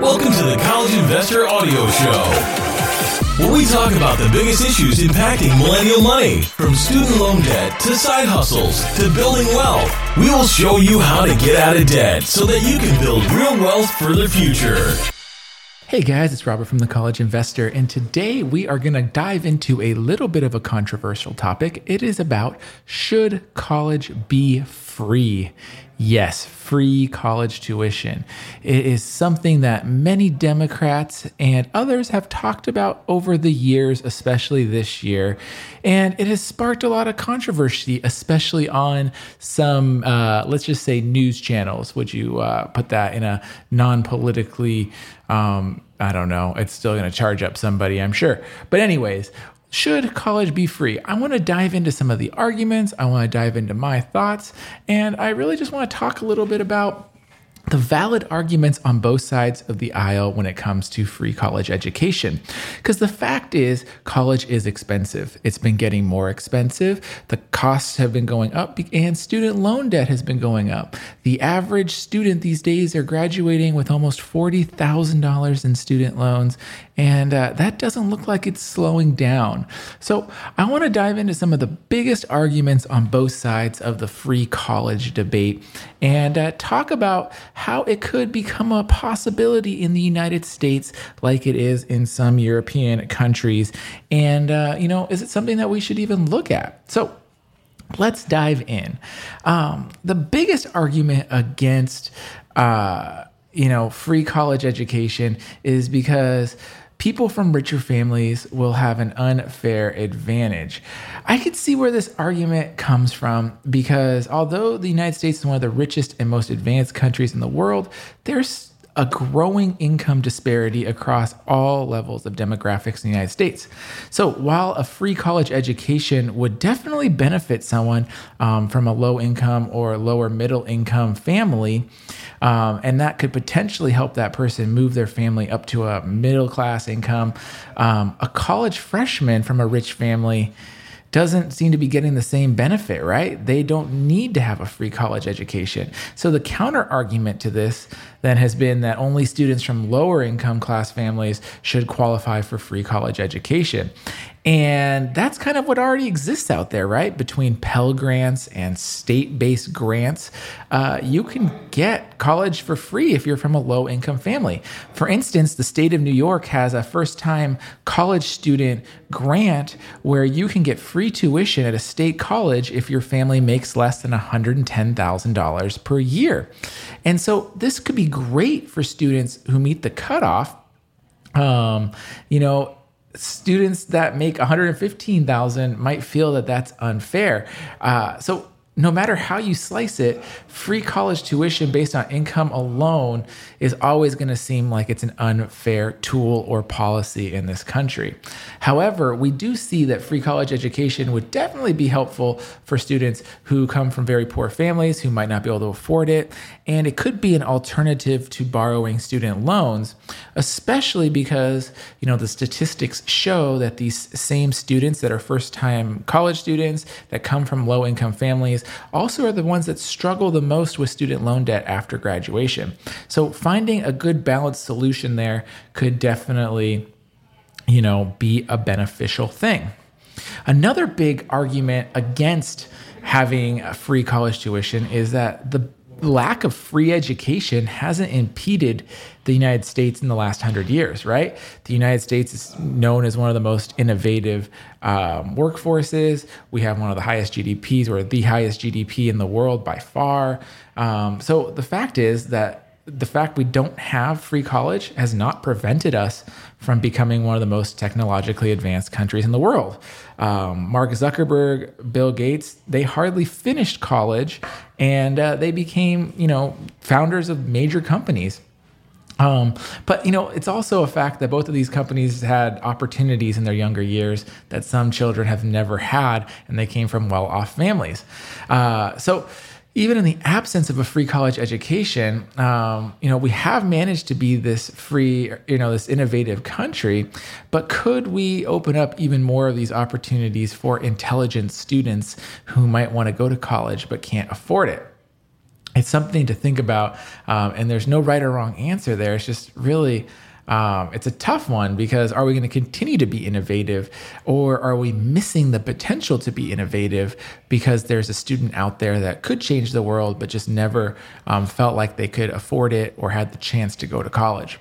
Welcome to the College Investor Audio Show, where we talk about the biggest issues impacting millennial money, from student loan debt to side hustles to building wealth. We will show you how to get out of debt so that you can build real wealth for the future. Hey guys, it's Robert from the College Investor, and today we are going to dive into a little bit of a controversial topic. It is about should college be free? Yes, free college tuition. It is something that many Democrats and others have talked about over the years, especially this year. And it has sparked a lot of controversy, especially on some, uh, let's just say, news channels. Would you uh, put that in a non politically, um, I don't know, it's still going to charge up somebody, I'm sure. But, anyways, should college be free? I want to dive into some of the arguments. I want to dive into my thoughts. And I really just want to talk a little bit about the valid arguments on both sides of the aisle when it comes to free college education. Because the fact is, college is expensive. It's been getting more expensive. The costs have been going up, and student loan debt has been going up. The average student these days are graduating with almost $40,000 in student loans, and uh, that doesn't look like it's slowing down. So, I want to dive into some of the biggest arguments on both sides of the free college debate and uh, talk about how it could become a possibility in the United States, like it is in some European countries. And, uh, you know, is it something that we should even look at? So, let's dive in. Um, the biggest argument against, uh, you know, free college education is because people from richer families will have an unfair advantage. I could see where this argument comes from because although the United States is one of the richest and most advanced countries in the world, there's a growing income disparity across all levels of demographics in the United States. So, while a free college education would definitely benefit someone um, from a low income or lower middle income family, um, and that could potentially help that person move their family up to a middle class income, um, a college freshman from a rich family doesn't seem to be getting the same benefit, right? They don't need to have a free college education. So the counter argument to this then has been that only students from lower income class families should qualify for free college education. And that's kind of what already exists out there, right? Between Pell Grants and state based grants, uh, you can get college for free if you're from a low income family. For instance, the state of New York has a first time college student grant where you can get free tuition at a state college if your family makes less than $110,000 per year. And so this could be great for students who meet the cutoff. Um, you know, students that make 115,000 might feel that that's unfair. Uh, so no matter how you slice it, free college tuition based on income alone is always going to seem like it's an unfair tool or policy in this country. However, we do see that free college education would definitely be helpful for students who come from very poor families who might not be able to afford it. And it could be an alternative to borrowing student loans, especially because, you know, the statistics show that these same students that are first time college students that come from low income families also are the ones that struggle the most with student loan debt after graduation. So finding a good balanced solution there could definitely, you know, be a beneficial thing. Another big argument against having a free college tuition is that the lack of free education hasn't impeded the United States in the last hundred years, right? The United States is known as one of the most innovative um, workforces. We have one of the highest GDPs, or the highest GDP in the world by far. Um, so the fact is that the fact we don't have free college has not prevented us from becoming one of the most technologically advanced countries in the world. Um, Mark Zuckerberg, Bill Gates, they hardly finished college and uh, they became, you know, founders of major companies. Um, but you know, it's also a fact that both of these companies had opportunities in their younger years that some children have never had, and they came from well-off families. Uh, so even in the absence of a free college education, um, you know, we have managed to be this free, you know, this innovative country. But could we open up even more of these opportunities for intelligent students who might want to go to college but can't afford it? it's something to think about. Um, and there's no right or wrong answer there. It's just really. Um, it's a tough one because are we going to continue to be innovative or are we missing the potential to be innovative because there's a student out there that could change the world but just never um, felt like they could afford it or had the chance to go to college?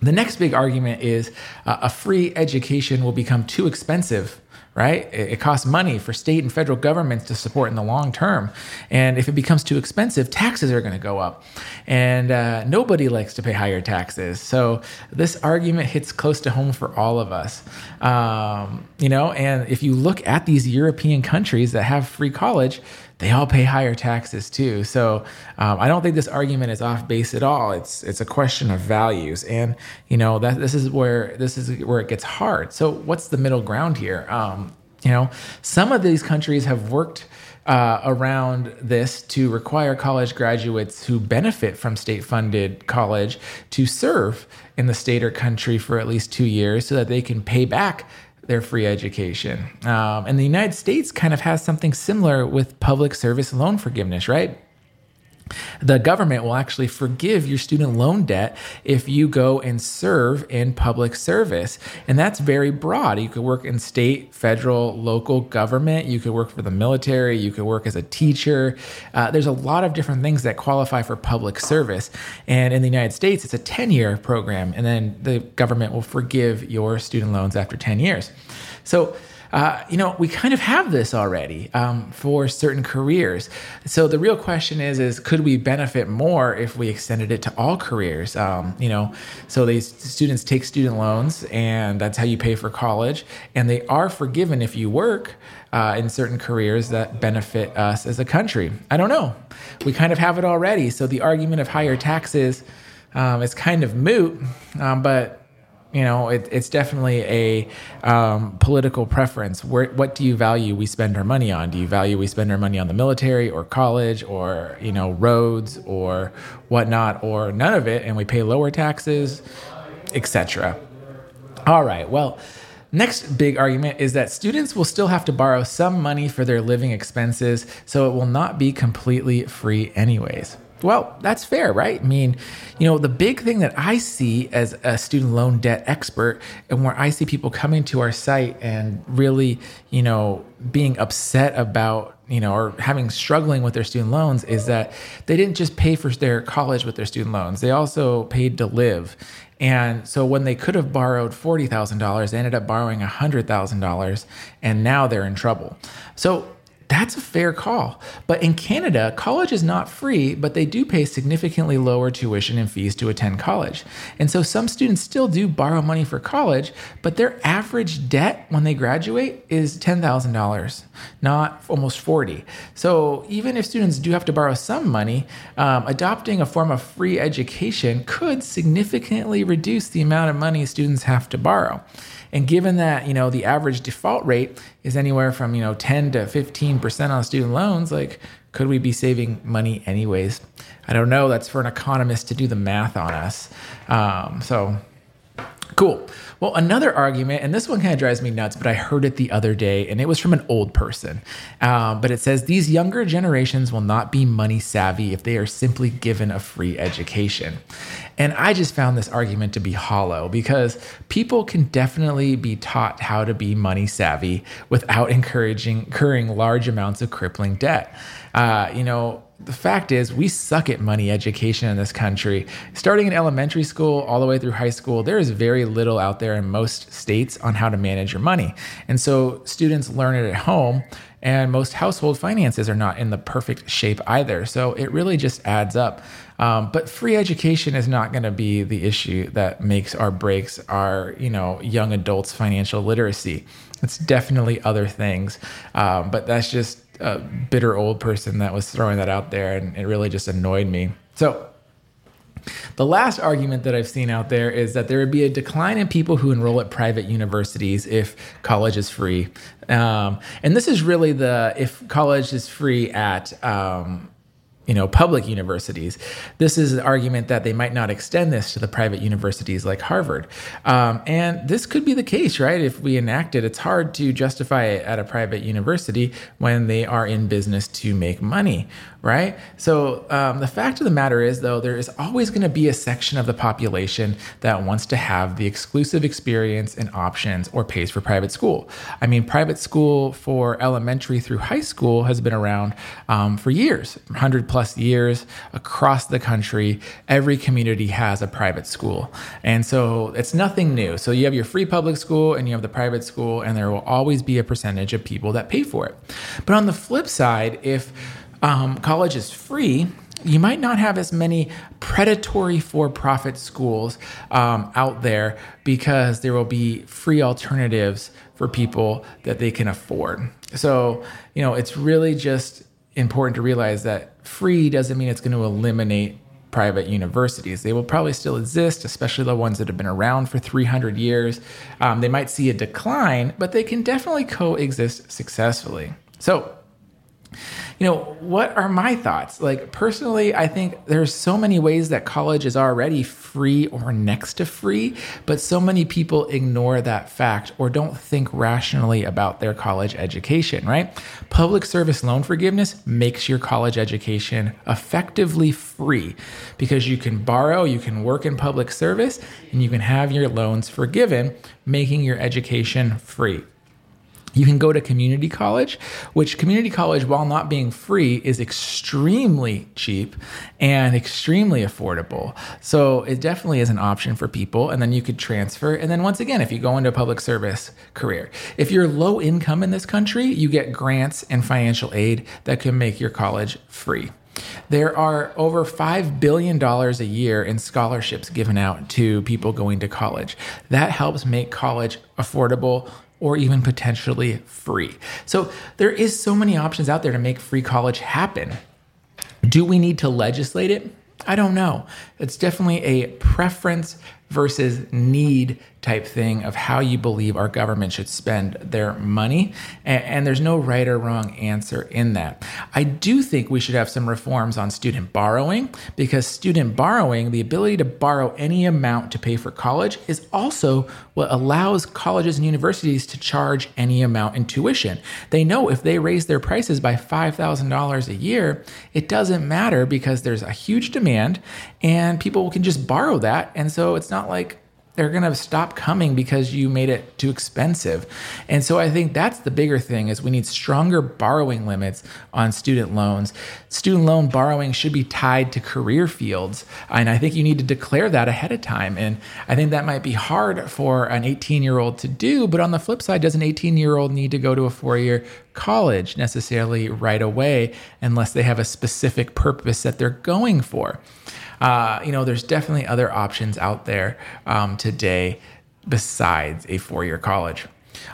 The next big argument is uh, a free education will become too expensive right? It, costs money for state and federal governments to support in the long term. And if it becomes too expensive, taxes are going to go up. And uh, nobody likes to pay higher taxes. So this argument hits close to home for all of us. Um, you know, and if you look at these European countries that have free college, they all pay higher taxes too. So um, I don't think this argument is off base at all. It's it's a question of values, and you know that this is where this is where it gets hard. So what's the middle ground here? Um, you know, some of these countries have worked. Uh, around this to require college graduates who benefit from state funded college to serve in the state or country for at least two years so that they can pay back their free education. Um, and the United States kind of has something similar with public service loan forgiveness, right? The government will actually forgive your student loan debt if you go and serve in public service. And that's very broad. You could work in state, federal, local government. You could work for the military. You could work as a teacher. Uh, there's a lot of different things that qualify for public service. And in the United States, it's a 10 year program. And then the government will forgive your student loans after 10 years. So, uh, you know, we kind of have this already um, for certain careers. So the real question is, is could we benefit more if we extended it to all careers? Um, you know, so these students take student loans, and that's how you pay for college, and they are forgiven if you work. Uh, in certain careers that benefit us as a country. I don't know. We kind of have it already. So the argument of higher taxes um, is kind of moot, um, but you know, it, it's definitely a um, political preference. Where, what do you value we spend our money on? Do you value we spend our money on the military or college or, you know, roads or whatnot or none of it and we pay lower taxes, etc. All right, well, Next big argument is that students will still have to borrow some money for their living expenses, so it will not be completely free, anyways. Well, that's fair, right? I mean, you know, the big thing that I see as a student loan debt expert and where I see people coming to our site and really, you know, being upset about, you know, or having struggling with their student loans is that they didn't just pay for their college with their student loans. They also paid to live. And so when they could have borrowed $40,000, they ended up borrowing $100,000 and now they're in trouble. So that's a fair call. But in Canada, college is not free, but they do pay significantly lower tuition and fees to attend college. And so some students still do borrow money for college, but their average debt when they graduate is $10,000, not almost 40. So even if students do have to borrow some money, um, adopting a form of free education could significantly reduce the amount of money students have to borrow. And given that, you know, the average default rate is anywhere from, you know, 10 to 15% on student loans, like could we be saving money anyways? I don't know. That's for an economist to do the math on us. Um, so cool. Well, another argument, and this one kind of drives me nuts, but I heard it the other day, and it was from an old person. Um, but it says these younger generations will not be money savvy if they are simply given a free education. And I just found this argument to be hollow because people can definitely be taught how to be money savvy without encouraging incurring large amounts of crippling debt. Uh, you know, the fact is, we suck at money education in this country. Starting in elementary school all the way through high school, there is very little out there in most states on how to manage your money. And so students learn it at home, and most household finances are not in the perfect shape either. So it really just adds up. Um, but free education is not going to be the issue that makes or breaks our, you know, young adults' financial literacy. It's definitely other things. Um, but that's just a bitter old person that was throwing that out there, and it really just annoyed me. So, the last argument that I've seen out there is that there would be a decline in people who enroll at private universities if college is free. Um, and this is really the if college is free at um, you know public universities this is an argument that they might not extend this to the private universities like harvard. Um, and this could be the case right? If we enact it it's hard to justify it at a private university when they are in business to make money right? So um, the fact of the matter is though there is always going to be a section of the population that wants to have the exclusive experience and options or pays for private school. I mean private school for elementary through high school has been around um, for years 100 plus years across the country, every community has a private school. And so it's nothing new. So you have your free public school and you have the private school, and there will always be a percentage of people that pay for it. But on the flip side, if um, college is free, you might not have as many predatory for profit schools um, out there because there will be free alternatives for people that they can afford. So, you know, it's really just important to realize that free doesn't mean it's going to eliminate private universities. They will probably still exist, especially the ones that have been around for 300 years. Um, they might see a decline, but they can definitely coexist successfully. So, you know, what are my thoughts? Like, personally, I think there's so many ways that college is already free or next to free, but so many people ignore that fact or don't think rationally about their college education, right? Public service loan forgiveness makes your college education effectively free because you can borrow, you can work in public service, and you can have your loans forgiven, making your education free. You can go to community college, which community college, while not being free, is extremely cheap and extremely affordable. So it definitely is an option for people. And then you could transfer. And then once again, if you go into a public service career, if you're low income in this country, you get grants and financial aid that can make your college free. There are over $5 billion a year in scholarships given out to people going to college. That helps make college affordable or even potentially free. So there is so many options out there to make free college happen. Do we need to legislate it? I don't know. It's definitely a preference versus need type thing of how you believe our government should spend their money. And, and, there's no right or wrong answer in that. I do think we should have some reforms on student borrowing because student borrowing, the ability to borrow any amount to pay for college, is also what allows colleges and universities to charge any amount in tuition. They know if they raise their prices by $5,000 a year, it doesn't matter because there's a huge demand and people can just borrow that. And so it's not like they're going to stop coming because you made it too expensive. And so I think that's the bigger thing is we need stronger borrowing limits on student loans. Student loan borrowing should be tied to career fields. And I think you need to declare that ahead of time. And I think that might be hard for an 18-year-old to do, but on the flip side, does an 18-year-old need to go to a 4-year college necessarily right away unless they have a specific purpose that they're going for? uh, you know, there's definitely other options out there um, today besides a four year college.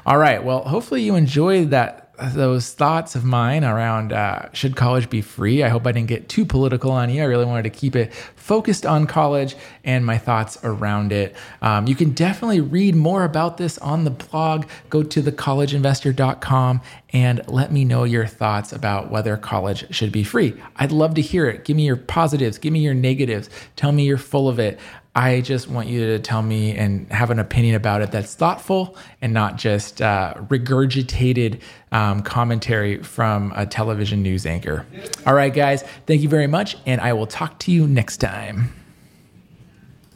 All right. Well, hopefully you enjoyed that those thoughts of mine around uh, should college be free. I hope I didn't get too political on you. I really wanted to keep it focused on college and my thoughts around it. Um, you can definitely read more about this on the blog. Go to thecollegeinvestor.com and let me know your thoughts about whether college should be free. I'd love to hear it. Give me your positives, give me your negatives. Tell me you're full of it. I just want you to tell me and have an opinion about it that's thoughtful and not just uh, regurgitated um, commentary from a television news anchor. All right, guys, thank you very much, and I will talk to you next time.